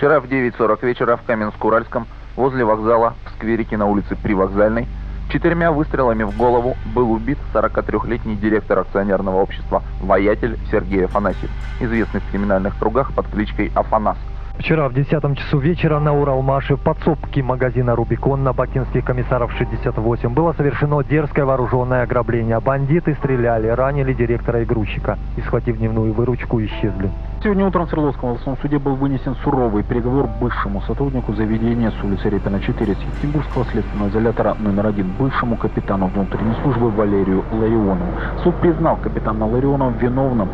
Вчера в 9.40 вечера в Каменск-Уральском возле вокзала в скверике на улице Привокзальной четырьмя выстрелами в голову был убит 43-летний директор акционерного общества «Воятель» Сергей Афанасьев, известный в криминальных кругах под кличкой Афанас. Вчера в 10 часу вечера на Уралмаше в подсобке магазина «Рубикон» на Бакинских комиссаров 68 было совершено дерзкое вооруженное ограбление. Бандиты стреляли, ранили директора и грузчика и, схватив дневную выручку, исчезли. Сегодня утром в Свердловском областном суде был вынесен суровый приговор бывшему сотруднику заведения с улицы Репина 4 Сектимбургского следственного изолятора номер один бывшему капитану внутренней службы Валерию Ларионову. Суд признал капитана Ларионова виновным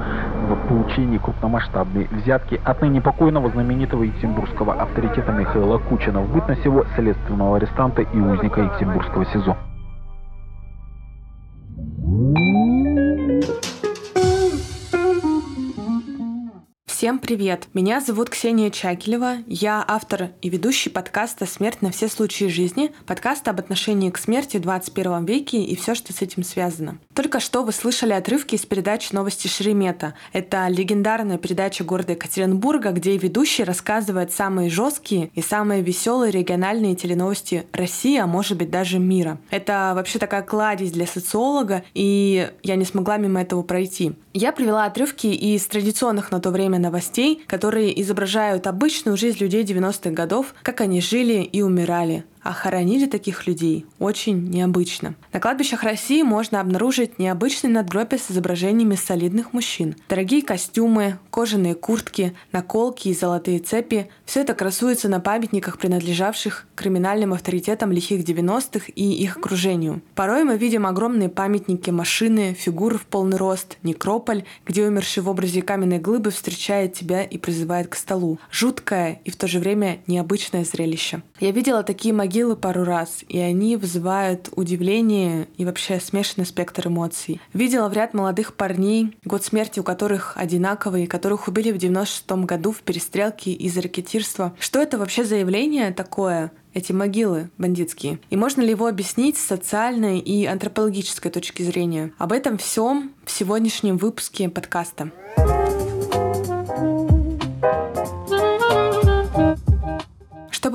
в получении крупномасштабной взятки отныне покойного знаменитого екатеринбургского авторитета Михаила Кучина в бытность его следственного арестанта и узника Екатеринбургского СИЗО. Всем привет! Меня зовут Ксения Чакелева. Я автор и ведущий подкаста «Смерть на все случаи жизни», подкаста об отношении к смерти в 21 веке и все, что с этим связано. Только что вы слышали отрывки из передачи «Новости Шеремета». Это легендарная передача города Екатеринбурга, где ведущий рассказывает самые жесткие и самые веселые региональные теленовости России, а может быть даже мира. Это вообще такая кладезь для социолога, и я не смогла мимо этого пройти. Я привела отрывки из традиционных на то время новостей, которые изображают обычную жизнь людей 90-х годов, как они жили и умирали а хоронили таких людей очень необычно. На кладбищах России можно обнаружить необычные надгробия с изображениями солидных мужчин. Дорогие костюмы, кожаные куртки, наколки и золотые цепи – все это красуется на памятниках, принадлежавших криминальным авторитетам лихих 90-х и их окружению. Порой мы видим огромные памятники, машины, фигуры в полный рост, некрополь, где умерший в образе каменной глыбы встречает тебя и призывает к столу. Жуткое и в то же время необычное зрелище. Я видела такие могилы могилы пару раз, и они вызывают удивление и вообще смешанный спектр эмоций. Видела в ряд молодых парней, год смерти у которых одинаковый, которых убили в 96 году в перестрелке из-за ракетирства. Что это вообще за явление такое? эти могилы бандитские? И можно ли его объяснить с социальной и антропологической точки зрения? Об этом всем в сегодняшнем выпуске подкаста.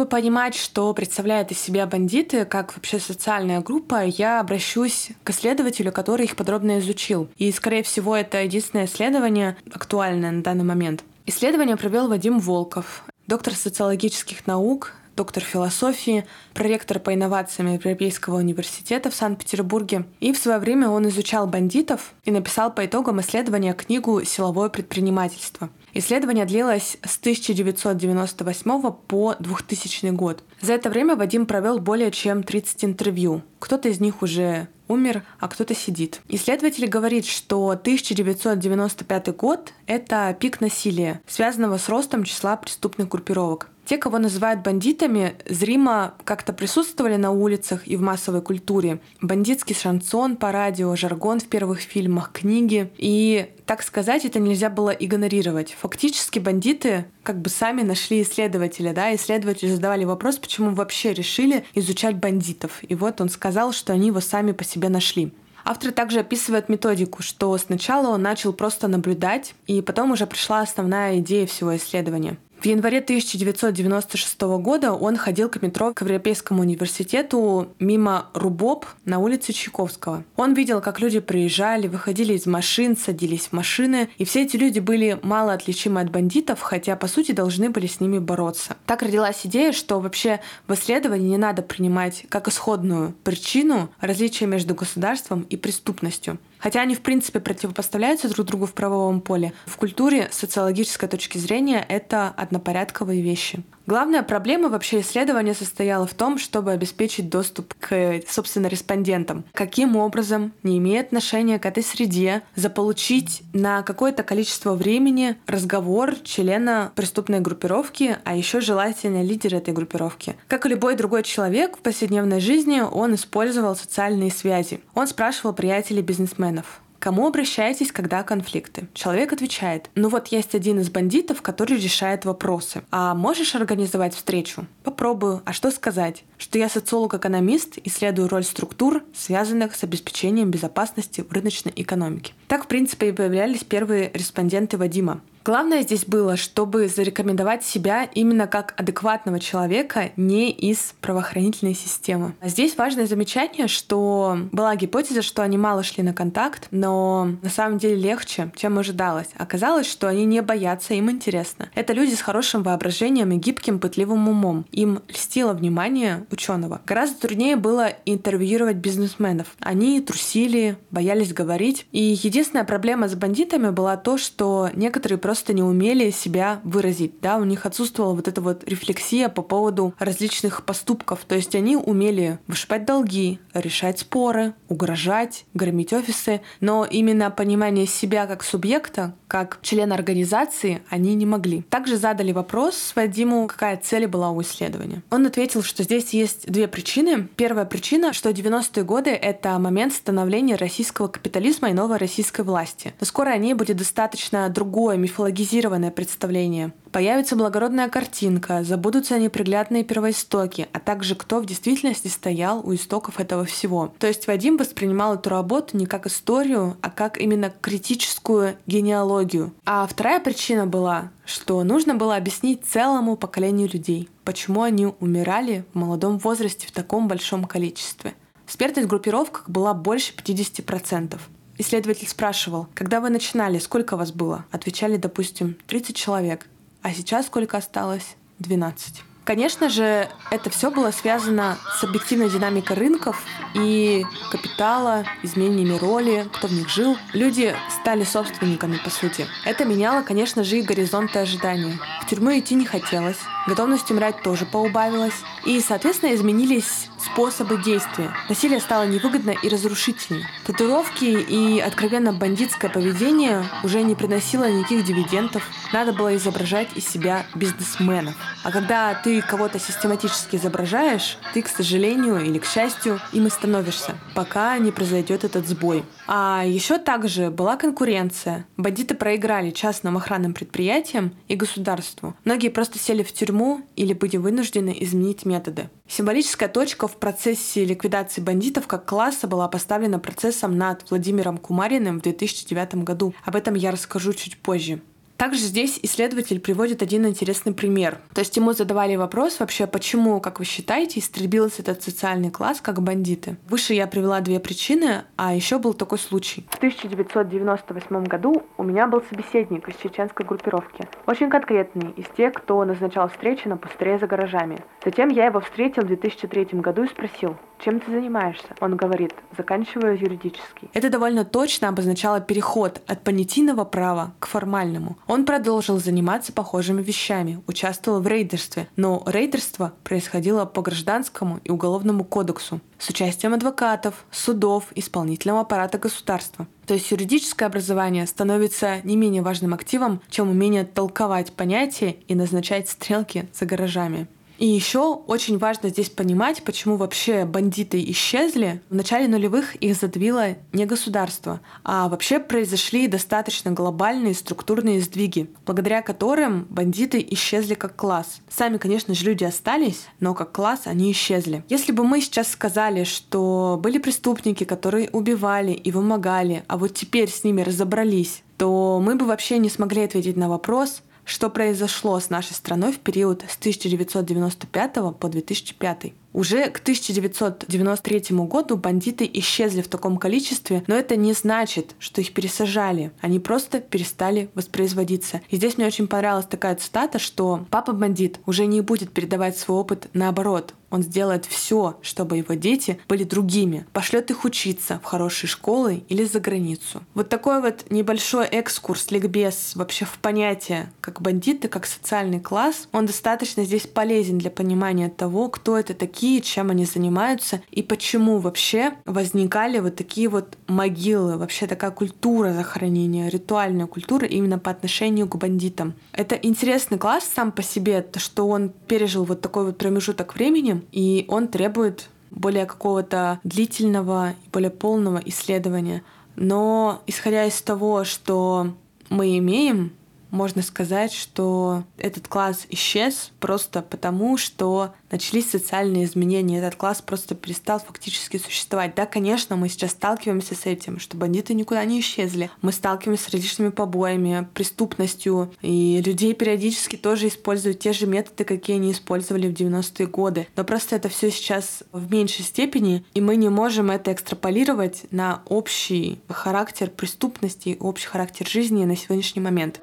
Чтобы понимать, что представляют из себя бандиты, как вообще социальная группа, я обращусь к исследователю, который их подробно изучил. И, скорее всего, это единственное исследование актуальное на данный момент. Исследование провел Вадим Волков, доктор социологических наук, доктор философии, проректор по инновациям Европейского университета в Санкт-Петербурге. И в свое время он изучал бандитов и написал по итогам исследования книгу «Силовое предпринимательство». Исследование длилось с 1998 по 2000 год. За это время Вадим провел более чем 30 интервью. Кто-то из них уже умер, а кто-то сидит. Исследователь говорит, что 1995 год — это пик насилия, связанного с ростом числа преступных группировок. Те, кого называют бандитами, зримо как-то присутствовали на улицах и в массовой культуре. Бандитский шансон по радио, жаргон в первых фильмах, книги. И, так сказать, это нельзя было игнорировать. Фактически бандиты как бы сами нашли исследователя, да, исследователи задавали вопрос, почему вообще решили изучать бандитов. И вот он сказал, что они его сами по себе нашли. Автор также описывает методику, что сначала он начал просто наблюдать, и потом уже пришла основная идея всего исследования. В январе 1996 года он ходил к метро к Европейскому университету мимо Рубоб на улице Чайковского. Он видел, как люди приезжали, выходили из машин, садились в машины, и все эти люди были мало отличимы от бандитов, хотя, по сути, должны были с ними бороться. Так родилась идея, что вообще в исследовании не надо принимать как исходную причину различия между государством и преступностью. Хотя они, в принципе, противопоставляются друг другу в правовом поле, в культуре с социологической точки зрения это однопорядковые вещи. Главная проблема вообще исследования состояла в том, чтобы обеспечить доступ к, собственно, респондентам. Каким образом, не имея отношения к этой среде, заполучить на какое-то количество времени разговор члена преступной группировки, а еще желательно лидера этой группировки. Как и любой другой человек в повседневной жизни, он использовал социальные связи. Он спрашивал приятелей бизнесменов. Кому обращаетесь, когда конфликты? Человек отвечает, ну вот есть один из бандитов, который решает вопросы. А можешь организовать встречу? Попробую. А что сказать? Что я социолог-экономист, исследую роль структур, связанных с обеспечением безопасности в рыночной экономике. Так, в принципе, и появлялись первые респонденты Вадима. Главное здесь было, чтобы зарекомендовать себя именно как адекватного человека, не из правоохранительной системы. А здесь важное замечание, что была гипотеза, что они мало шли на контакт, но на самом деле легче, чем ожидалось. Оказалось, что они не боятся, им интересно. Это люди с хорошим воображением и гибким, пытливым умом. Им льстило внимание ученого. Гораздо труднее было интервьюировать бизнесменов. Они трусили, боялись говорить. И единственная проблема с бандитами была то, что некоторые просто не умели себя выразить, да, у них отсутствовала вот эта вот рефлексия по поводу различных поступков, то есть они умели вышибать долги, решать споры, угрожать, громить офисы, но именно понимание себя как субъекта, как члена организации, они не могли. Также задали вопрос Вадиму, какая цель была у исследования. Он ответил, что здесь есть две причины. Первая причина, что 90-е годы — это момент становления российского капитализма и новой российской власти. Но скоро о ней будет достаточно другое мифологизированное представление. Появится благородная картинка, забудутся неприглядные первоистоки, а также кто в действительности стоял у истоков этого всего. То есть Вадим воспринимал эту работу не как историю, а как именно критическую генеалогию. А вторая причина была, что нужно было объяснить целому поколению людей, почему они умирали в молодом возрасте в таком большом количестве. Смертность в группировках была больше 50%. Исследователь спрашивал, когда вы начинали, сколько вас было? Отвечали, допустим, 30 человек. А сейчас сколько осталось? 12. Конечно же, это все было связано с объективной динамикой рынков и капитала, изменениями роли, кто в них жил. Люди стали собственниками, по сути. Это меняло, конечно же, и горизонты ожидания. В тюрьму идти не хотелось, готовность умирать тоже поубавилась. И, соответственно, изменились способы действия. Насилие стало невыгодно и разрушительно. Татуировки и откровенно бандитское поведение уже не приносило никаких дивидендов. Надо было изображать из себя бизнесменов. А когда ты кого-то систематически изображаешь, ты, к сожалению или к счастью, им и становишься, пока не произойдет этот сбой. А еще также была конкуренция. Бандиты проиграли частным охранным предприятиям и государству. Многие просто сели в тюрьму или были вынуждены изменить методы. Символическая точка в процессе ликвидации бандитов как класса была поставлена процессом над Владимиром Кумариным в 2009 году. Об этом я расскажу чуть позже. Также здесь исследователь приводит один интересный пример. То есть ему задавали вопрос вообще, почему, как вы считаете, истребился этот социальный класс как бандиты. Выше я привела две причины, а еще был такой случай. В 1998 году у меня был собеседник из чеченской группировки. Очень конкретный, из тех, кто назначал встречи на пустыре за гаражами. Затем я его встретил в 2003 году и спросил, чем ты занимаешься? Он говорит, заканчиваю юридический. Это довольно точно обозначало переход от понятийного права к формальному. Он продолжил заниматься похожими вещами, участвовал в рейдерстве, но рейдерство происходило по гражданскому и уголовному кодексу с участием адвокатов, судов, исполнительного аппарата государства. То есть юридическое образование становится не менее важным активом, чем умение толковать понятия и назначать стрелки за гаражами. И еще очень важно здесь понимать, почему вообще бандиты исчезли. В начале нулевых их задавило не государство, а вообще произошли достаточно глобальные структурные сдвиги, благодаря которым бандиты исчезли как класс. Сами, конечно же, люди остались, но как класс они исчезли. Если бы мы сейчас сказали, что были преступники, которые убивали и вымогали, а вот теперь с ними разобрались, то мы бы вообще не смогли ответить на вопрос, что произошло с нашей страной в период с 1995 по 2005. Уже к 1993 году бандиты исчезли в таком количестве, но это не значит, что их пересажали. Они просто перестали воспроизводиться. И здесь мне очень понравилась такая цитата, что папа-бандит уже не будет передавать свой опыт наоборот. Он сделает все, чтобы его дети были другими. Пошлет их учиться в хорошие школы или за границу. Вот такой вот небольшой экскурс, ликбез вообще в понятие как бандиты, как социальный класс, он достаточно здесь полезен для понимания того, кто это такие, чем они занимаются и почему вообще возникали вот такие вот могилы, вообще такая культура захоронения, ритуальная культура именно по отношению к бандитам. Это интересный класс сам по себе, то, что он пережил вот такой вот промежуток времени, и он требует более какого-то длительного более полного исследования. Но исходя из того, что мы имеем, можно сказать, что этот класс исчез просто потому, что начались социальные изменения. Этот класс просто перестал фактически существовать. Да, конечно, мы сейчас сталкиваемся с этим, что бандиты никуда не исчезли. Мы сталкиваемся с различными побоями, преступностью, и людей периодически тоже используют те же методы, какие они использовали в 90-е годы. Но просто это все сейчас в меньшей степени, и мы не можем это экстраполировать на общий характер преступности, общий характер жизни на сегодняшний момент.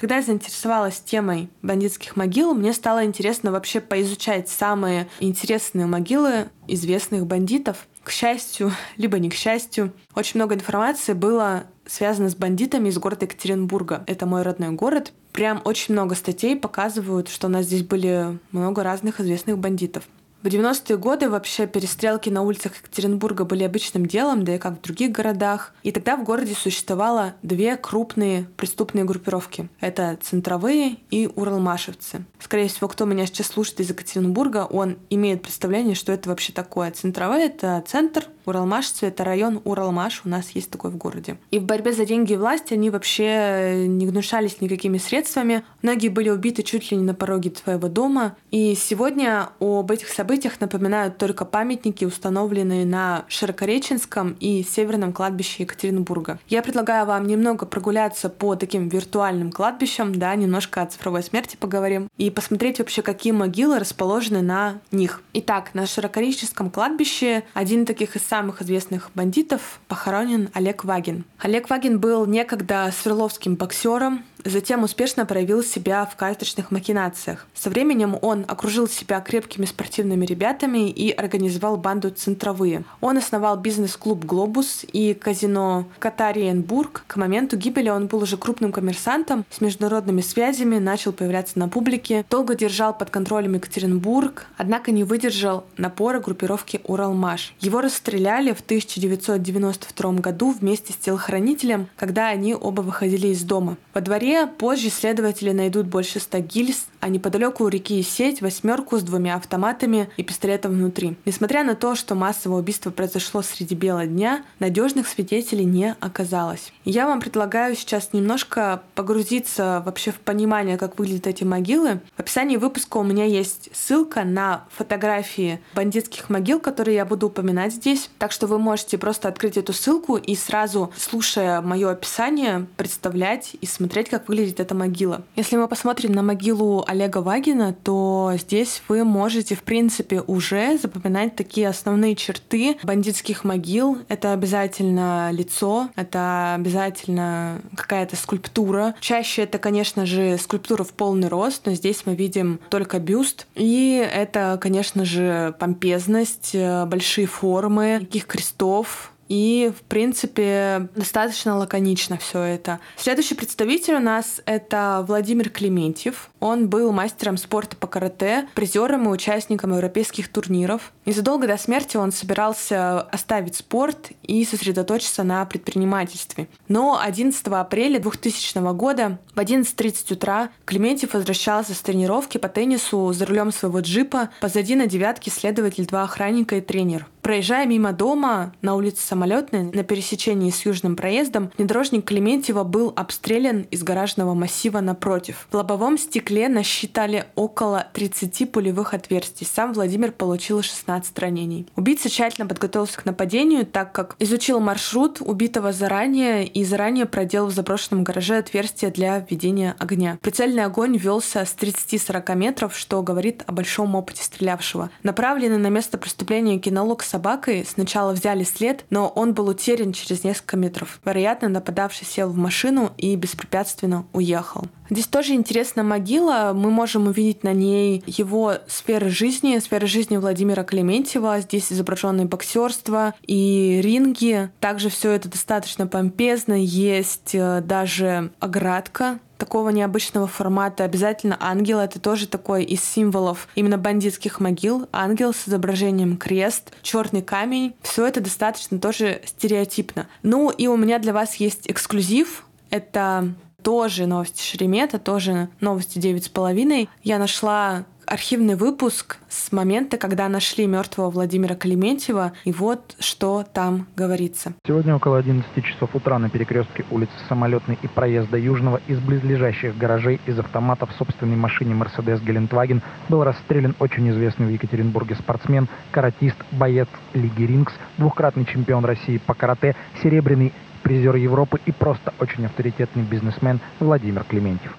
Когда я заинтересовалась темой бандитских могил, мне стало интересно вообще поизучать самые интересные могилы известных бандитов. К счастью, либо не к счастью, очень много информации было связано с бандитами из города Екатеринбурга. Это мой родной город. Прям очень много статей показывают, что у нас здесь были много разных известных бандитов. В 90-е годы вообще перестрелки на улицах Екатеринбурга были обычным делом, да и как в других городах. И тогда в городе существовало две крупные преступные группировки. Это центровые и уралмашевцы. Скорее всего, кто меня сейчас слушает из Екатеринбурга, он имеет представление, что это вообще такое. Центровые — это центр, уралмашцы — это район Уралмаш, у нас есть такой в городе. И в борьбе за деньги и власть они вообще не гнушались никакими средствами. Многие были убиты чуть ли не на пороге твоего дома. И сегодня об этих событиях напоминают только памятники, установленные на Широкореченском и Северном кладбище Екатеринбурга. Я предлагаю вам немного прогуляться по таким виртуальным кладбищам, да, немножко о цифровой смерти поговорим, и посмотреть вообще, какие могилы расположены на них. Итак, на Широкореченском кладбище один из таких из самых известных бандитов похоронен Олег Вагин. Олег Вагин был некогда сверловским боксером, Затем успешно проявил себя в карточных махинациях. Со временем он окружил себя крепкими спортивными ребятами и организовал банду «Центровые». Он основал бизнес-клуб «Глобус» и казино «Катариенбург». К моменту гибели он был уже крупным коммерсантом с международными связями, начал появляться на публике, долго держал под контролем Екатеринбург, однако не выдержал напора группировки «Уралмаш». Его расстреляли в 1992 году вместе с телохранителем, когда они оба выходили из дома. Во дворе реке позже следователи найдут больше ста гильз, а неподалеку у реки сеть восьмерку с двумя автоматами и пистолетом внутри. Несмотря на то, что массовое убийство произошло среди бела дня, надежных свидетелей не оказалось. Я вам предлагаю сейчас немножко погрузиться вообще в понимание, как выглядят эти могилы. В описании выпуска у меня есть ссылка на фотографии бандитских могил, которые я буду упоминать здесь. Так что вы можете просто открыть эту ссылку и сразу, слушая мое описание, представлять и смотреть, как как выглядит эта могила. Если мы посмотрим на могилу Олега Вагина, то здесь вы можете, в принципе, уже запоминать такие основные черты бандитских могил. Это обязательно лицо, это обязательно какая-то скульптура. Чаще это, конечно же, скульптура в полный рост, но здесь мы видим только бюст. И это, конечно же, помпезность, э, большие формы, таких крестов, и, в принципе, достаточно лаконично все это. Следующий представитель у нас это Владимир Клементьев. Он был мастером спорта по карате, призером и участником европейских турниров. Незадолго до смерти он собирался оставить спорт и сосредоточиться на предпринимательстве. Но 11 апреля 2000 года в 11.30 утра Клементьев возвращался с тренировки по теннису за рулем своего джипа. Позади на девятке следователь, два охранника и тренер. Проезжая мимо дома на улице Самолетной на пересечении с Южным проездом, внедорожник Клементьева был обстрелян из гаражного массива напротив. В лобовом стекле насчитали около 30 пулевых отверстий. Сам Владимир получил 16 ранений. Убийца тщательно подготовился к нападению, так как изучил маршрут убитого заранее и заранее проделал в заброшенном гараже отверстие для введения огня. Прицельный огонь велся с 30-40 метров, что говорит о большом опыте стрелявшего. Направленный на место преступления кинолог собакой сначала взяли след, но он был утерян через несколько метров. Вероятно, нападавший сел в машину и беспрепятственно уехал. Здесь тоже интересная могила. Мы можем увидеть на ней его сферы жизни, сферы жизни Владимира Клементьева. Здесь изображенное боксерство и ринги. Также все это достаточно помпезно. Есть э, даже оградка такого необычного формата. Обязательно ангел — это тоже такой из символов именно бандитских могил. Ангел с изображением крест, черный камень. Все это достаточно тоже стереотипно. Ну и у меня для вас есть эксклюзив. Это тоже новости Шеремета, тоже новости девять с половиной. Я нашла архивный выпуск с момента, когда нашли мертвого Владимира Клементьева, и вот что там говорится. Сегодня около 11 часов утра на перекрестке улицы Самолетной и проезда Южного из близлежащих гаражей из автомата в собственной машине Mercedes Гелендваген был расстрелян очень известный в Екатеринбурге спортсмен, каратист, боец Лиги Рингс, двухкратный чемпион России по карате, серебряный призер Европы и просто очень авторитетный бизнесмен Владимир Клементьев.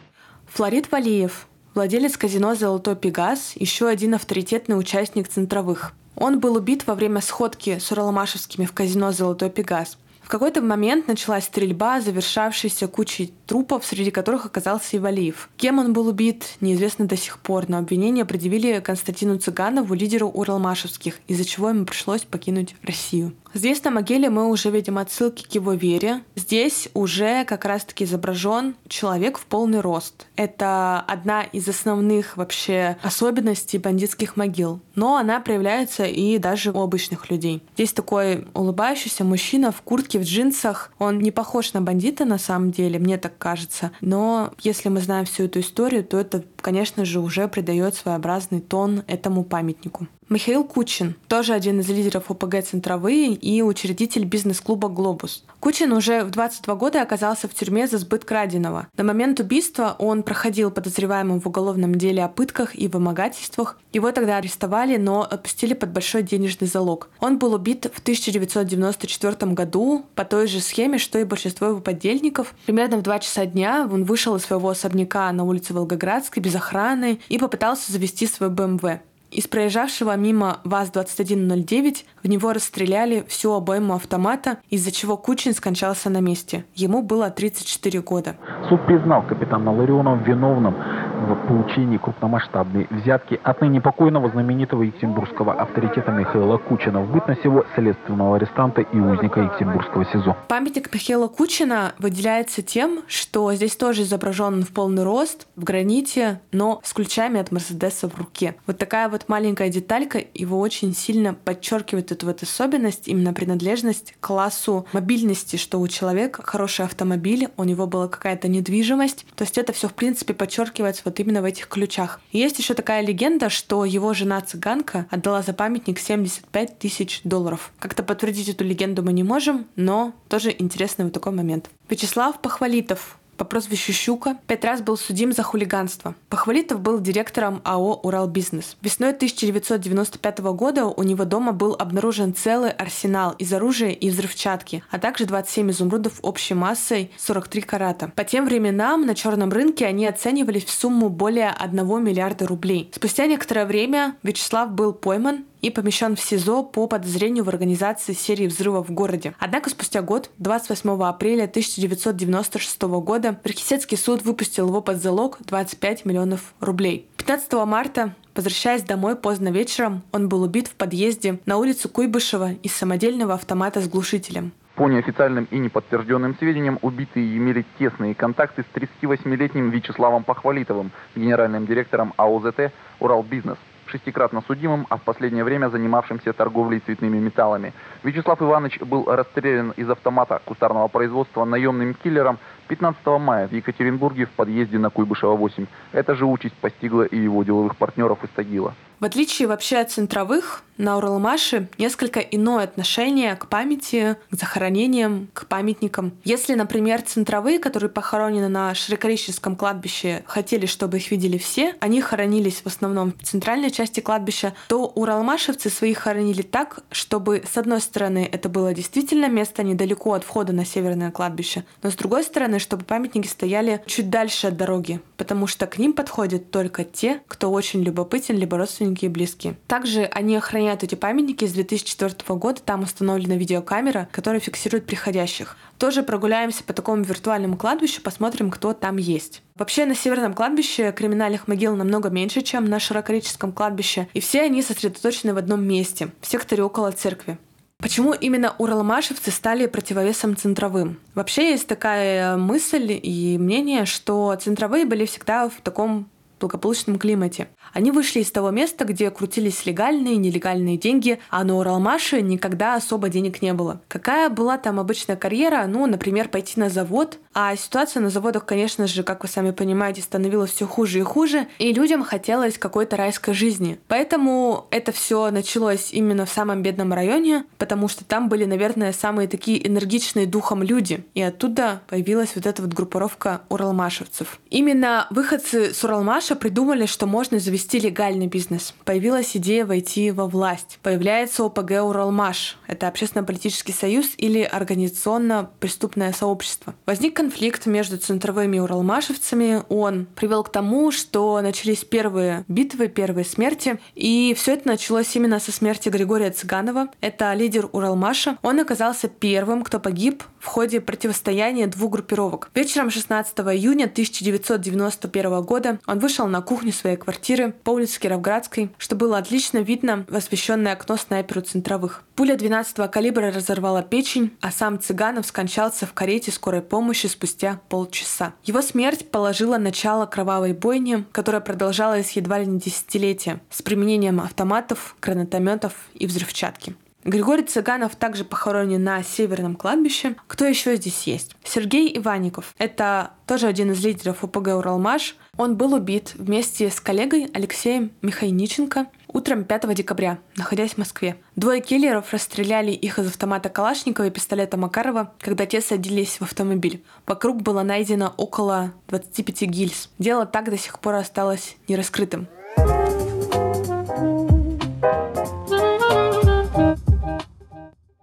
Флорид Валиев, владелец казино «Золотой Пегас», еще один авторитетный участник центровых. Он был убит во время сходки с уралмашевскими в казино «Золотой Пегас». В какой-то момент началась стрельба, завершавшаяся кучей трупов, среди которых оказался и Валиев. Кем он был убит, неизвестно до сих пор, но обвинение предъявили Константину Цыганову, лидеру уралмашевских, из-за чего ему пришлось покинуть Россию. Здесь на могиле мы уже видим отсылки к его вере. Здесь уже как раз-таки изображен человек в полный рост. Это одна из основных вообще особенностей бандитских могил. Но она проявляется и даже у обычных людей. Здесь такой улыбающийся мужчина в куртке, в джинсах. Он не похож на бандита на самом деле, мне так кажется. Но если мы знаем всю эту историю, то это, конечно же, уже придает своеобразный тон этому памятнику. Михаил Кучин, тоже один из лидеров ОПГ «Центровые» и учредитель бизнес-клуба «Глобус». Кучин уже в 22 года оказался в тюрьме за сбыт краденого. На момент убийства он проходил подозреваемым в уголовном деле о пытках и вымогательствах. Его тогда арестовали, но отпустили под большой денежный залог. Он был убит в 1994 году по той же схеме, что и большинство его подельников. Примерно в 2 часа дня он вышел из своего особняка на улице Волгоградской без охраны и попытался завести свой БМВ. Из проезжавшего мимо ВАЗ-2109 в него расстреляли всю обойму автомата, из-за чего Кучин скончался на месте. Ему было 34 года. Суд признал капитана Ларионова виновным в получении крупномасштабной взятки от ныне покойного знаменитого екатеринбургского авторитета Михаила Кучина в бытность его следственного арестанта и узника Екатеринбургского СИЗО. Памятник Михаила Кучина выделяется тем, что здесь тоже изображен в полный рост, в граните, но с ключами от Мерседеса в руке. Вот такая вот маленькая деталька его очень сильно подчеркивает эту вот особенность, именно принадлежность к классу мобильности, что у человека хороший автомобиль, у него была какая-то недвижимость. То есть это все в принципе подчеркивается вот именно в этих ключах. Есть еще такая легенда, что его жена-цыганка отдала за памятник 75 тысяч долларов. Как-то подтвердить эту легенду мы не можем, но тоже интересный вот такой момент. Вячеслав Похвалитов, по прозвищу Щука пять раз был судим за хулиганство. Похвалитов был директором АО «Уралбизнес». Весной 1995 года у него дома был обнаружен целый арсенал из оружия и взрывчатки, а также 27 изумрудов общей массой 43 карата. По тем временам на черном рынке они оценивались в сумму более 1 миллиарда рублей. Спустя некоторое время Вячеслав был пойман и помещен в СИЗО по подозрению в организации серии взрывов в городе. Однако спустя год, 28 апреля 1996 года, Перхисецкий суд выпустил его под залог 25 миллионов рублей. 15 марта Возвращаясь домой поздно вечером, он был убит в подъезде на улицу Куйбышева из самодельного автомата с глушителем. По неофициальным и неподтвержденным сведениям, убитые имели тесные контакты с 38-летним Вячеславом Похвалитовым, генеральным директором АОЗТ «Уралбизнес» шестикратно судимым, а в последнее время занимавшимся торговлей цветными металлами. Вячеслав Иванович был расстрелян из автомата кустарного производства наемным киллером 15 мая в Екатеринбурге в подъезде на Куйбышева 8. Эта же участь постигла и его деловых партнеров из Тагила. В отличие вообще от центровых, на Уралмаше несколько иное отношение к памяти, к захоронениям, к памятникам. Если, например, центровые, которые похоронены на Широкореченском кладбище, хотели, чтобы их видели все, они хоронились в основном в центральной части кладбища, то уралмашевцы своих хоронили так, чтобы, с одной стороны, это было действительно место недалеко от входа на северное кладбище, но с другой стороны, чтобы памятники стояли чуть дальше от дороги, потому что к ним подходят только те, кто очень любопытен, либо родственники и близкие. Также они охраняют эти памятники с 2004 года. Там установлена видеокамера, которая фиксирует приходящих. Тоже прогуляемся по такому виртуальному кладбищу, посмотрим, кто там есть. Вообще на Северном кладбище криминальных могил намного меньше, чем на Широкореческом кладбище, и все они сосредоточены в одном месте, в секторе около церкви. Почему именно уралмашевцы стали противовесом центровым? Вообще есть такая мысль и мнение, что центровые были всегда в таком благополучном климате. Они вышли из того места, где крутились легальные и нелегальные деньги, а на Уралмаше никогда особо денег не было. Какая была там обычная карьера? Ну, например, пойти на завод, а ситуация на заводах, конечно же, как вы сами понимаете, становилась все хуже и хуже, и людям хотелось какой-то райской жизни. Поэтому это все началось именно в самом бедном районе, потому что там были, наверное, самые такие энергичные духом люди. И оттуда появилась вот эта вот группировка уралмашевцев. Именно выходцы с Уралмаша придумали, что можно завести легальный бизнес. Появилась идея войти во власть. Появляется ОПГ Уралмаш. Это общественно-политический союз или организационно-преступное сообщество. Возник конфликт между центровыми уралмашевцами. Он привел к тому, что начались первые битвы, первые смерти. И все это началось именно со смерти Григория Цыганова. Это лидер Уралмаша. Он оказался первым, кто погиб в ходе противостояния двух группировок. Вечером 16 июня 1991 года он вышел на кухню своей квартиры по улице Кировградской, что было отлично видно в освещенное окно снайперу центровых. Пуля 12 калибра разорвала печень, а сам Цыганов скончался в карете скорой помощи спустя полчаса. Его смерть положила начало кровавой бойне, которая продолжалась едва ли не десятилетия, с применением автоматов, гранатометов и взрывчатки. Григорий Цыганов также похоронен на Северном кладбище. Кто еще здесь есть? Сергей Иванников. Это тоже один из лидеров ОПГ «Уралмаш». Он был убит вместе с коллегой Алексеем Михайниченко утром 5 декабря, находясь в Москве. Двое киллеров расстреляли их из автомата Калашникова и пистолета Макарова, когда те садились в автомобиль. Вокруг было найдено около 25 гильз. Дело так до сих пор осталось нераскрытым.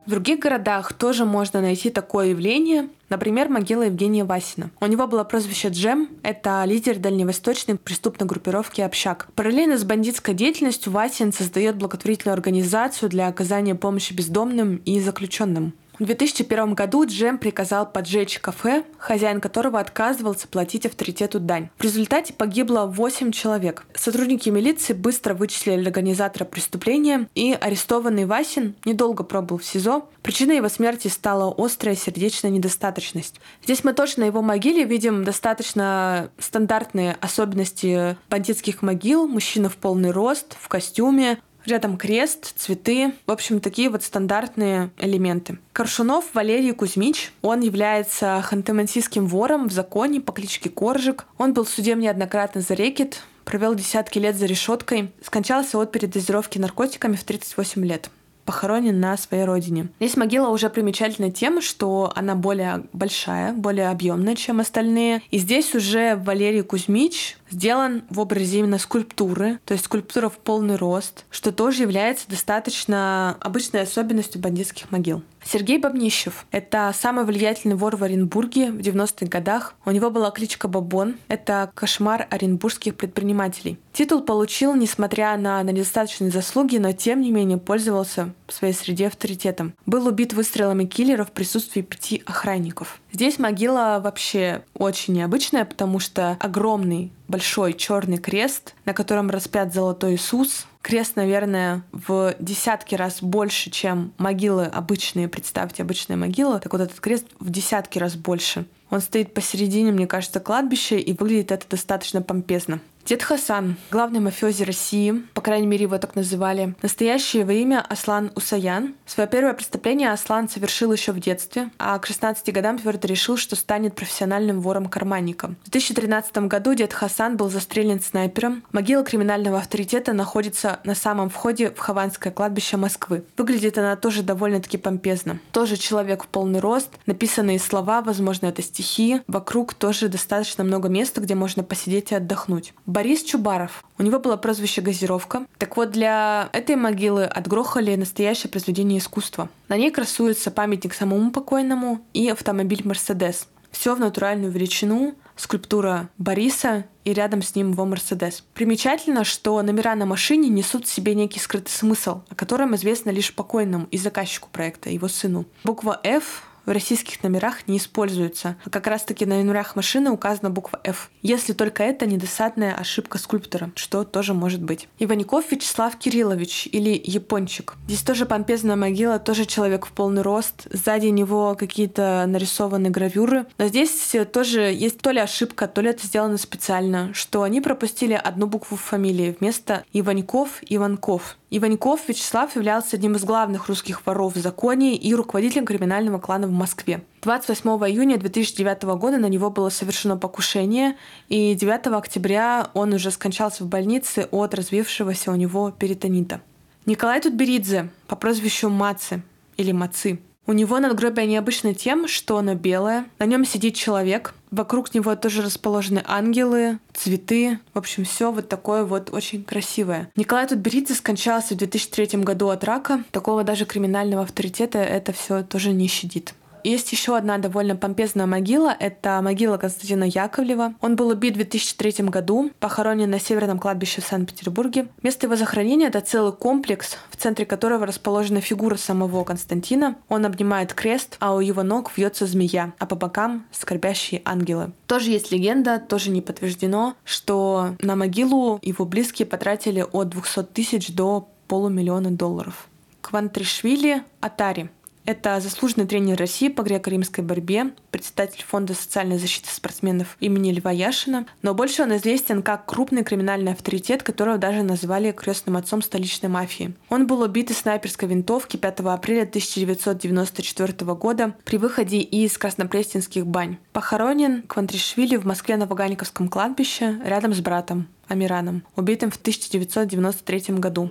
В других городах тоже можно найти такое явление. Например, могила Евгения Васина. У него было прозвище Джем. Это лидер дальневосточной преступной группировки «Общак». Параллельно с бандитской деятельностью Васин создает благотворительную организацию для оказания помощи бездомным и заключенным. В 2001 году Джем приказал поджечь кафе, хозяин которого отказывался платить авторитету дань. В результате погибло 8 человек. Сотрудники милиции быстро вычислили организатора преступления, и арестованный Васин недолго пробыл в СИЗО. Причиной его смерти стала острая сердечная недостаточность. Здесь мы тоже на его могиле видим достаточно стандартные особенности бандитских могил. Мужчина в полный рост, в костюме, Рядом крест, цветы, в общем, такие вот стандартные элементы. Коршунов Валерий Кузьмич, он является ханты-мансийским вором в законе по кличке Коржик. Он был судим неоднократно за рекет, провел десятки лет за решеткой, скончался от передозировки наркотиками в 38 лет похоронен на своей родине. Здесь могила уже примечательна тем, что она более большая, более объемная, чем остальные. И здесь уже Валерий Кузьмич сделан в образе именно скульптуры, то есть скульптура в полный рост, что тоже является достаточно обычной особенностью бандитских могил. Сергей Бабнищев — это самый влиятельный вор в Оренбурге в 90-х годах. У него была кличка Бабон. Это кошмар оренбургских предпринимателей. Титул получил, несмотря на недостаточные заслуги, но тем не менее пользовался в своей среде авторитетом. Был убит выстрелами киллера в присутствии пяти охранников. Здесь могила вообще очень необычная, потому что огромный большой черный крест, на котором распят золотой Иисус. Крест, наверное, в десятки раз больше, чем могилы обычные. Представьте, обычные могилы. Так вот, этот крест в десятки раз больше. Он стоит посередине, мне кажется, кладбища, и выглядит это достаточно помпезно. Дед Хасан, главный мафиози России, по крайней мере его так называли. Настоящее его имя Аслан Усаян. Свое первое преступление Аслан совершил еще в детстве, а к 16 годам твердо решил, что станет профессиональным вором-карманником. В 2013 году дед Хасан был застрелен снайпером. Могила криминального авторитета находится на самом входе в Хованское кладбище Москвы. Выглядит она тоже довольно-таки помпезно. Тоже человек в полный рост, написанные слова, возможно, это стихи. Вокруг тоже достаточно много места, где можно посидеть и отдохнуть. Борис Чубаров. У него было прозвище «Газировка». Так вот, для этой могилы отгрохали настоящее произведение искусства. На ней красуется памятник самому покойному и автомобиль «Мерседес». Все в натуральную величину, скульптура Бориса и рядом с ним его Мерседес. Примечательно, что номера на машине несут в себе некий скрытый смысл, о котором известно лишь покойному и заказчику проекта, его сыну. Буква F в российских номерах не используется. А как раз-таки на номерах машины указана буква F. Если только это недосадная ошибка скульптора, что тоже может быть. Иваников Вячеслав Кириллович или Япончик. Здесь тоже помпезная могила, тоже человек в полный рост. Сзади него какие-то нарисованы гравюры. Но здесь тоже есть то ли ошибка, то ли это сделано специально, что они пропустили одну букву в фамилии вместо Иваньков Иванков. Иваньков Вячеслав являлся одним из главных русских воров в законе и руководителем криминального клана в Москве. 28 июня 2009 года на него было совершено покушение, и 9 октября он уже скончался в больнице от развившегося у него перитонита. Николай Тутберидзе по прозвищу Мацы или Мацы у него надгробие необычно тем, что оно белое, на нем сидит человек, вокруг него тоже расположены ангелы, цветы, в общем, все вот такое вот очень красивое. Николай Тутберидзе скончался в 2003 году от рака, такого даже криминального авторитета это все тоже не щадит. Есть еще одна довольно помпезная могила. Это могила Константина Яковлева. Он был убит в 2003 году, похоронен на Северном кладбище в Санкт-Петербурге. Место его захоронения — это целый комплекс, в центре которого расположена фигура самого Константина. Он обнимает крест, а у его ног вьется змея, а по бокам — скорбящие ангелы. Тоже есть легенда, тоже не подтверждено, что на могилу его близкие потратили от 200 тысяч до полумиллиона долларов. Квантришвили Атари — это заслуженный тренер России по греко-римской борьбе, председатель Фонда социальной защиты спортсменов имени Льва Яшина. Но больше он известен как крупный криминальный авторитет, которого даже назвали крестным отцом столичной мафии. Он был убит из снайперской винтовки 5 апреля 1994 года при выходе из краснопресненских бань. Похоронен Квантришвили в Москве на Ваганьковском кладбище рядом с братом Амираном, убитым в 1993 году.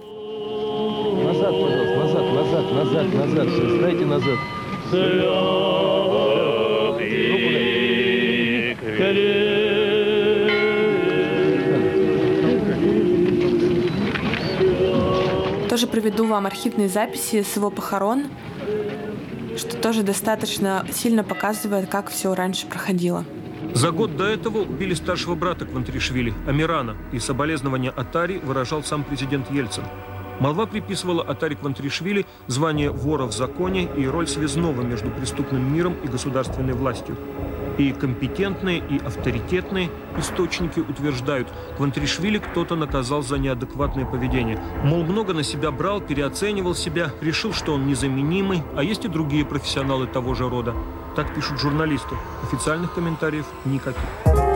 Назад, пожалуйста, назад, назад. Все, назад. Тоже приведу вам архивные записи с его похорон, что тоже достаточно сильно показывает, как все раньше проходило. За год до этого убили старшего брата Квантришвили, Амирана, и соболезнования Атари выражал сам президент Ельцин. Молва приписывала Атари Квантришвили звание вора в законе и роль связного между преступным миром и государственной властью. И компетентные, и авторитетные источники утверждают, Квантришвили кто-то наказал за неадекватное поведение. Мол, много на себя брал, переоценивал себя, решил, что он незаменимый, а есть и другие профессионалы того же рода. Так пишут журналисты. Официальных комментариев никаких.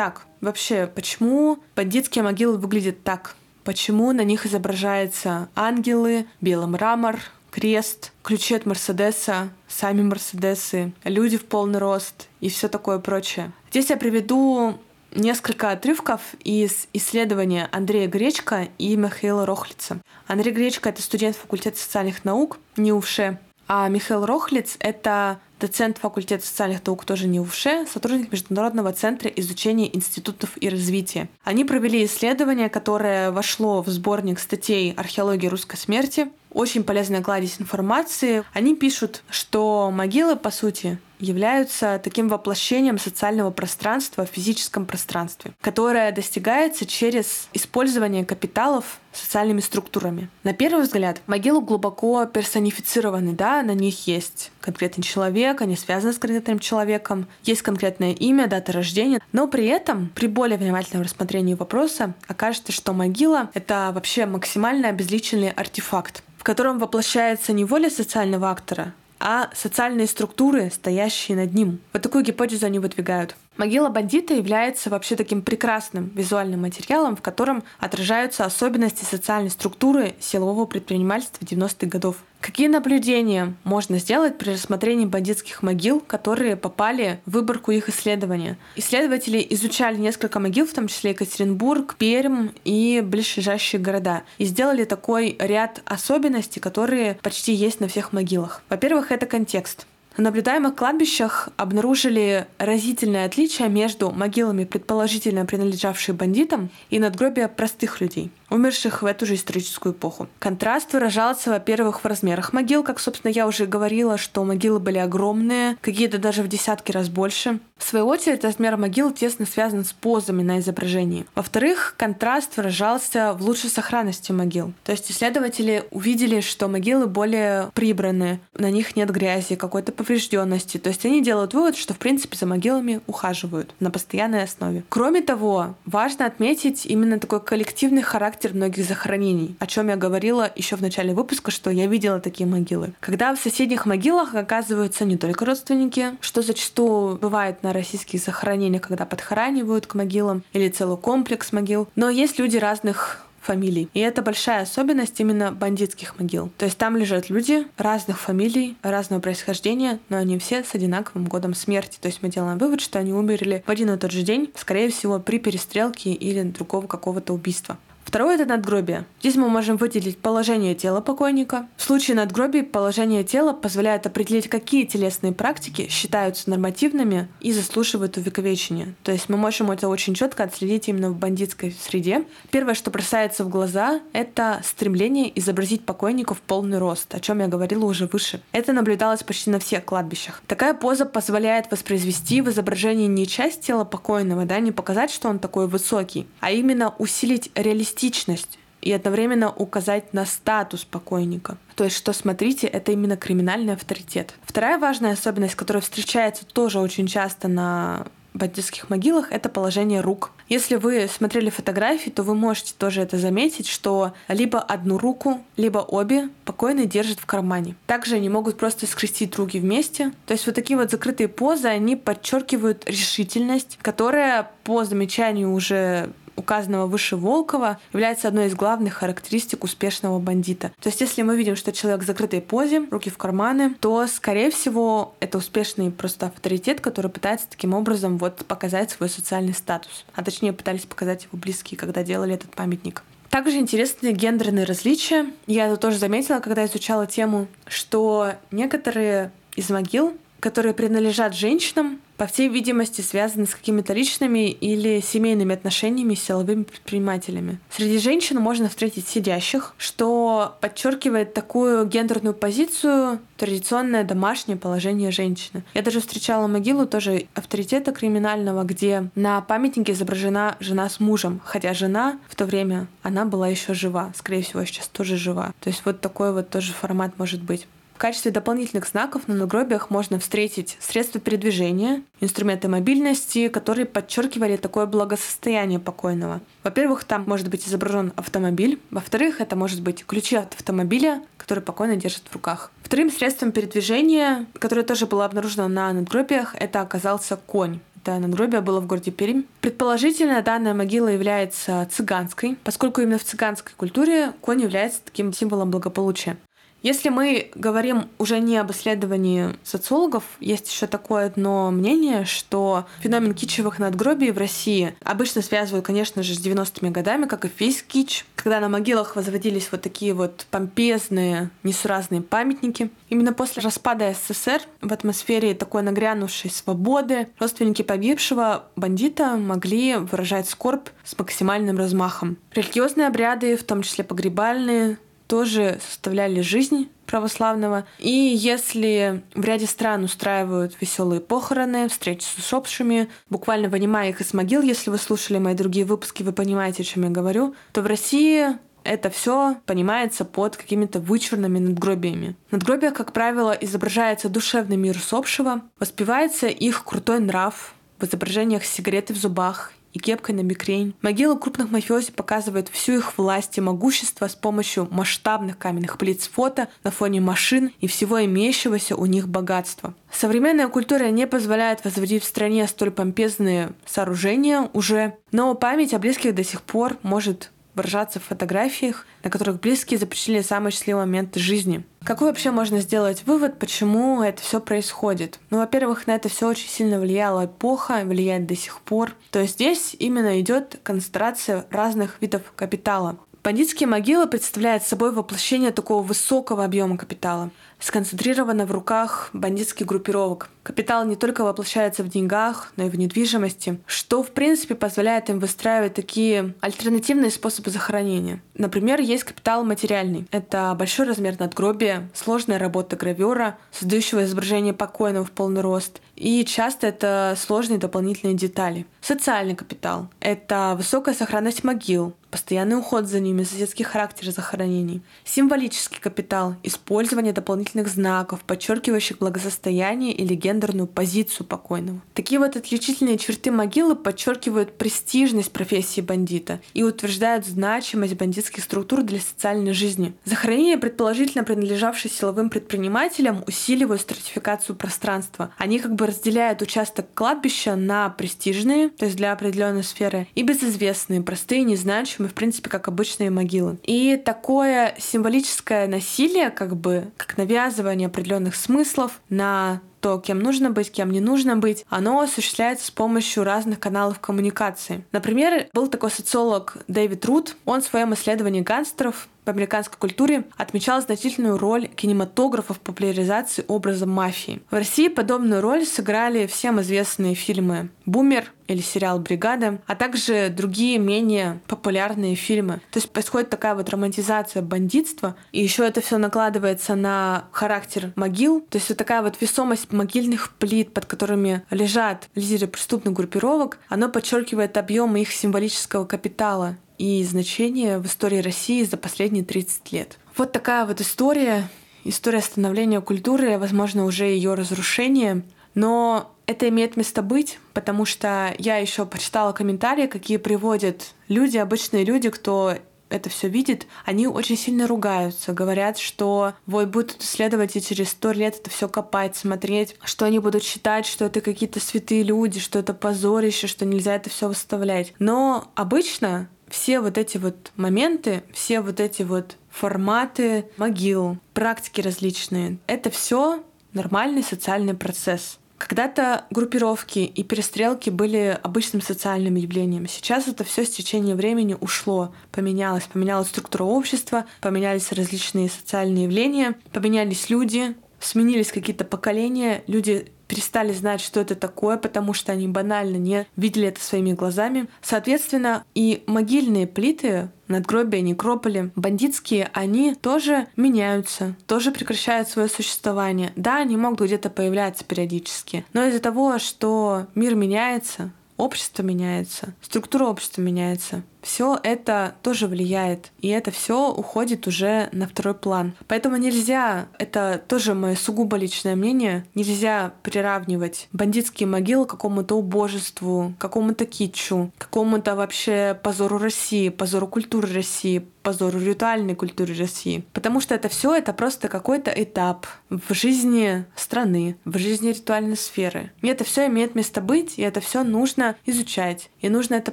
Итак, вообще, почему бандитские могилы выглядят так? Почему на них изображаются ангелы, белый мрамор, крест, ключи от Мерседеса, сами Мерседесы, люди в полный рост и все такое прочее. Здесь я приведу несколько отрывков из исследования Андрея Гречка и Михаила Рохлица. Андрей Гречка — это студент факультета социальных наук НИУФШЕ, а Михаил Рохлиц — это доцент факультета социальных наук тоже не УВШ, сотрудник Международного центра изучения институтов и развития. Они провели исследование, которое вошло в сборник статей «Археология русской смерти», очень полезная кладезь информации. Они пишут, что могилы, по сути, являются таким воплощением социального пространства в физическом пространстве, которое достигается через использование капиталов социальными структурами. На первый взгляд, могилы глубоко персонифицированы, да, на них есть конкретный человек, они связаны с конкретным человеком, есть конкретное имя, дата рождения, но при этом, при более внимательном рассмотрении вопроса, окажется, что могила — это вообще максимально обезличенный артефакт, в котором воплощается не воля социального актора, а социальные структуры, стоящие над ним. Вот такую гипотезу они выдвигают. Могила бандита является вообще таким прекрасным визуальным материалом, в котором отражаются особенности социальной структуры силового предпринимательства 90-х годов. Какие наблюдения можно сделать при рассмотрении бандитских могил, которые попали в выборку их исследования? Исследователи изучали несколько могил, в том числе Екатеринбург, Пермь и ближайшие города, и сделали такой ряд особенностей, которые почти есть на всех могилах. Во-первых, это контекст. На наблюдаемых кладбищах обнаружили разительное отличие между могилами, предположительно принадлежавшие бандитам, и надгробия простых людей. Умерших в эту же историческую эпоху. Контраст выражался, во-первых, в размерах могил, как, собственно, я уже говорила, что могилы были огромные, какие-то даже в десятки раз больше. В свою очередь, размер могил тесно связан с позами на изображении. Во-вторых, контраст выражался в лучшей сохранности могил. То есть исследователи увидели, что могилы более прибраны, на них нет грязи, какой-то поврежденности. То есть они делают вывод, что в принципе за могилами ухаживают на постоянной основе. Кроме того, важно отметить именно такой коллективный характер многих захоронений, о чем я говорила еще в начале выпуска, что я видела такие могилы. Когда в соседних могилах оказываются не только родственники, что зачастую бывает на российских захоронениях, когда подхоранивают к могилам или целый комплекс могил, но есть люди разных фамилий. И это большая особенность именно бандитских могил. То есть там лежат люди разных фамилий, разного происхождения, но они все с одинаковым годом смерти. То есть мы делаем вывод, что они умерли в один и тот же день, скорее всего, при перестрелке или другого какого-то убийства. Второе — это надгробие. Здесь мы можем выделить положение тела покойника. В случае надгробий положение тела позволяет определить, какие телесные практики считаются нормативными и заслуживают увековечения. То есть мы можем это очень четко отследить именно в бандитской среде. Первое, что бросается в глаза, это стремление изобразить покойника в полный рост, о чем я говорила уже выше. Это наблюдалось почти на всех кладбищах. Такая поза позволяет воспроизвести в изображении не часть тела покойного, да, не показать, что он такой высокий, а именно усилить реалистичность реалистичность и одновременно указать на статус покойника. То есть, что смотрите, это именно криминальный авторитет. Вторая важная особенность, которая встречается тоже очень часто на бандитских могилах, это положение рук. Если вы смотрели фотографии, то вы можете тоже это заметить, что либо одну руку, либо обе покойный держит в кармане. Также они могут просто скрестить руки вместе. То есть вот такие вот закрытые позы, они подчеркивают решительность, которая по замечанию уже указанного выше Волкова является одной из главных характеристик успешного бандита. То есть, если мы видим, что человек в закрытой позе, руки в карманы, то, скорее всего, это успешный просто авторитет, который пытается таким образом вот показать свой социальный статус. А точнее, пытались показать его близкие, когда делали этот памятник. Также интересны гендерные различия. Я это тоже заметила, когда изучала тему, что некоторые из могил, которые принадлежат женщинам, по всей видимости, связаны с какими-то личными или семейными отношениями с силовыми предпринимателями. Среди женщин можно встретить сидящих, что подчеркивает такую гендерную позицию, традиционное домашнее положение женщины. Я даже встречала могилу тоже авторитета криминального, где на памятнике изображена жена с мужем, хотя жена в то время, она была еще жива, скорее всего, сейчас тоже жива. То есть вот такой вот тоже формат может быть качестве дополнительных знаков на надгробиях можно встретить средства передвижения, инструменты мобильности, которые подчеркивали такое благосостояние покойного. Во-первых, там может быть изображен автомобиль. Во-вторых, это может быть ключи от автомобиля, который покойно держит в руках. Вторым средством передвижения, которое тоже было обнаружено на надгробиях, это оказался конь. Это надгробие было в городе Пермь. Предположительно, данная могила является цыганской, поскольку именно в цыганской культуре конь является таким символом благополучия. Если мы говорим уже не об исследовании социологов, есть еще такое одно мнение, что феномен кичевых надгробий в России обычно связывают, конечно же, с 90-ми годами, как и весь кич, когда на могилах возводились вот такие вот помпезные, несуразные памятники. Именно после распада СССР в атмосфере такой нагрянувшей свободы родственники погибшего бандита могли выражать скорбь с максимальным размахом. Религиозные обряды, в том числе погребальные, тоже составляли жизнь православного. И если в ряде стран устраивают веселые похороны, встречи с усопшими, буквально вынимая их из могил, если вы слушали мои другие выпуски, вы понимаете, о чем я говорю, то в России это все понимается под какими-то вычурными надгробиями. Надгробия, как правило, изображается душевный мир усопшего, воспевается их крутой нрав, в изображениях сигареты в зубах и кепкой на бикрень. Могилы крупных мафиози показывают всю их власть и могущество с помощью масштабных каменных плит с фото на фоне машин и всего имеющегося у них богатства. Современная культура не позволяет возводить в стране столь помпезные сооружения уже, но память о близких до сих пор может выражаться в фотографиях, на которых близкие запечатлели самые счастливые моменты жизни. Какой вообще можно сделать вывод, почему это все происходит? Ну, во-первых, на это все очень сильно влияла эпоха, влияет до сих пор. То есть здесь именно идет концентрация разных видов капитала. Бандитские могилы представляют собой воплощение такого высокого объема капитала. Сконцентрирована в руках бандитских группировок. Капитал не только воплощается в деньгах, но и в недвижимости, что, в принципе, позволяет им выстраивать такие альтернативные способы захоронения. Например, есть капитал материальный. Это большой размер надгробия, сложная работа гравера, создающего изображение покойного в полный рост. И часто это сложные дополнительные детали. Социальный капитал — это высокая сохранность могил, постоянный уход за ними, соседский характер захоронений. Символический капитал — использование дополнительных знаков, подчеркивающих благосостояние или гендерную позицию покойного. Такие вот отличительные черты могилы подчеркивают престижность профессии бандита и утверждают значимость бандитских структур для социальной жизни. Захоронения, предположительно принадлежавшие силовым предпринимателям, усиливают стратификацию пространства. Они как бы разделяют участок кладбища на престижные, то есть для определенной сферы, и безызвестные, простые, незначимые, в принципе, как обычные могилы. И такое символическое насилие, как бы, как навязывание определенных смыслов на то, кем нужно быть, кем не нужно быть, оно осуществляется с помощью разных каналов коммуникации. Например, был такой социолог Дэвид Рут, он в своем исследовании гангстеров американской культуре отмечал значительную роль кинематографа в популяризации образа мафии. В России подобную роль сыграли всем известные фильмы «Бумер», или сериал «Бригада», а также другие менее популярные фильмы. То есть происходит такая вот романтизация бандитства, и еще это все накладывается на характер могил, то есть вот такая вот весомость могильных плит, под которыми лежат лидеры преступных группировок, оно подчеркивает объем их символического капитала и значение в истории России за последние 30 лет. Вот такая вот история, история становления культуры, возможно, уже ее разрушение, но это имеет место быть, потому что я еще почитала комментарии, какие приводят люди, обычные люди, кто это все видит, они очень сильно ругаются, говорят, что вот будут исследовать и через сто лет это все копать, смотреть, что они будут считать, что это какие-то святые люди, что это позорище, что нельзя это все выставлять. Но обычно все вот эти вот моменты, все вот эти вот форматы могил, практики различные, это все нормальный социальный процесс. Когда-то группировки и перестрелки были обычным социальным явлением. Сейчас это все с течением времени ушло, поменялось. Поменялась структура общества, поменялись различные социальные явления, поменялись люди, сменились какие-то поколения, люди перестали знать, что это такое, потому что они банально не видели это своими глазами. Соответственно, и могильные плиты надгробия, некрополи, бандитские, они тоже меняются, тоже прекращают свое существование. Да, они могут где-то появляться периодически, но из-за того, что мир меняется, общество меняется, структура общества меняется, все это тоже влияет, и это все уходит уже на второй план. Поэтому нельзя, это тоже мое сугубо личное мнение, нельзя приравнивать бандитские могилы к какому-то убожеству, какому-то китчу, какому-то вообще позору России, позору культуры России, позору ритуальной культуры России. Потому что это все это просто какой-то этап в жизни страны, в жизни ритуальной сферы. И это все имеет место быть, и это все нужно изучать, и нужно это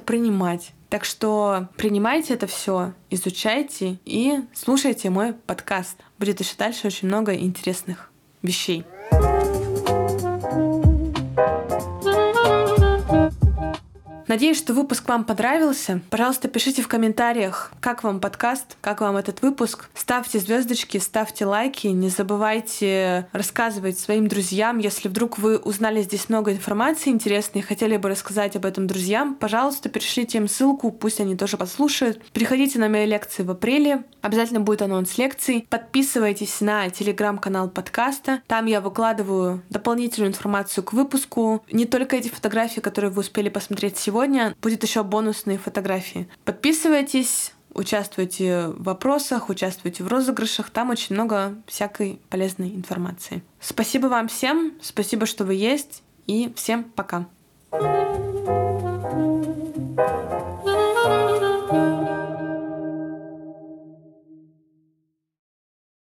принимать. Так что принимайте это все, изучайте и слушайте мой подкаст. Будет еще дальше очень много интересных вещей. Надеюсь, что выпуск вам понравился. Пожалуйста, пишите в комментариях, как вам подкаст, как вам этот выпуск. Ставьте звездочки, ставьте лайки. Не забывайте рассказывать своим друзьям. Если вдруг вы узнали здесь много информации интересной и хотели бы рассказать об этом друзьям, пожалуйста, перешлите им ссылку, пусть они тоже послушают. Приходите на мои лекции в апреле. Обязательно будет анонс лекций. Подписывайтесь на телеграм-канал подкаста. Там я выкладываю дополнительную информацию к выпуску. Не только эти фотографии, которые вы успели посмотреть сегодня, сегодня будет еще бонусные фотографии. Подписывайтесь, участвуйте в вопросах, участвуйте в розыгрышах. Там очень много всякой полезной информации. Спасибо вам всем, спасибо, что вы есть, и всем пока. thank you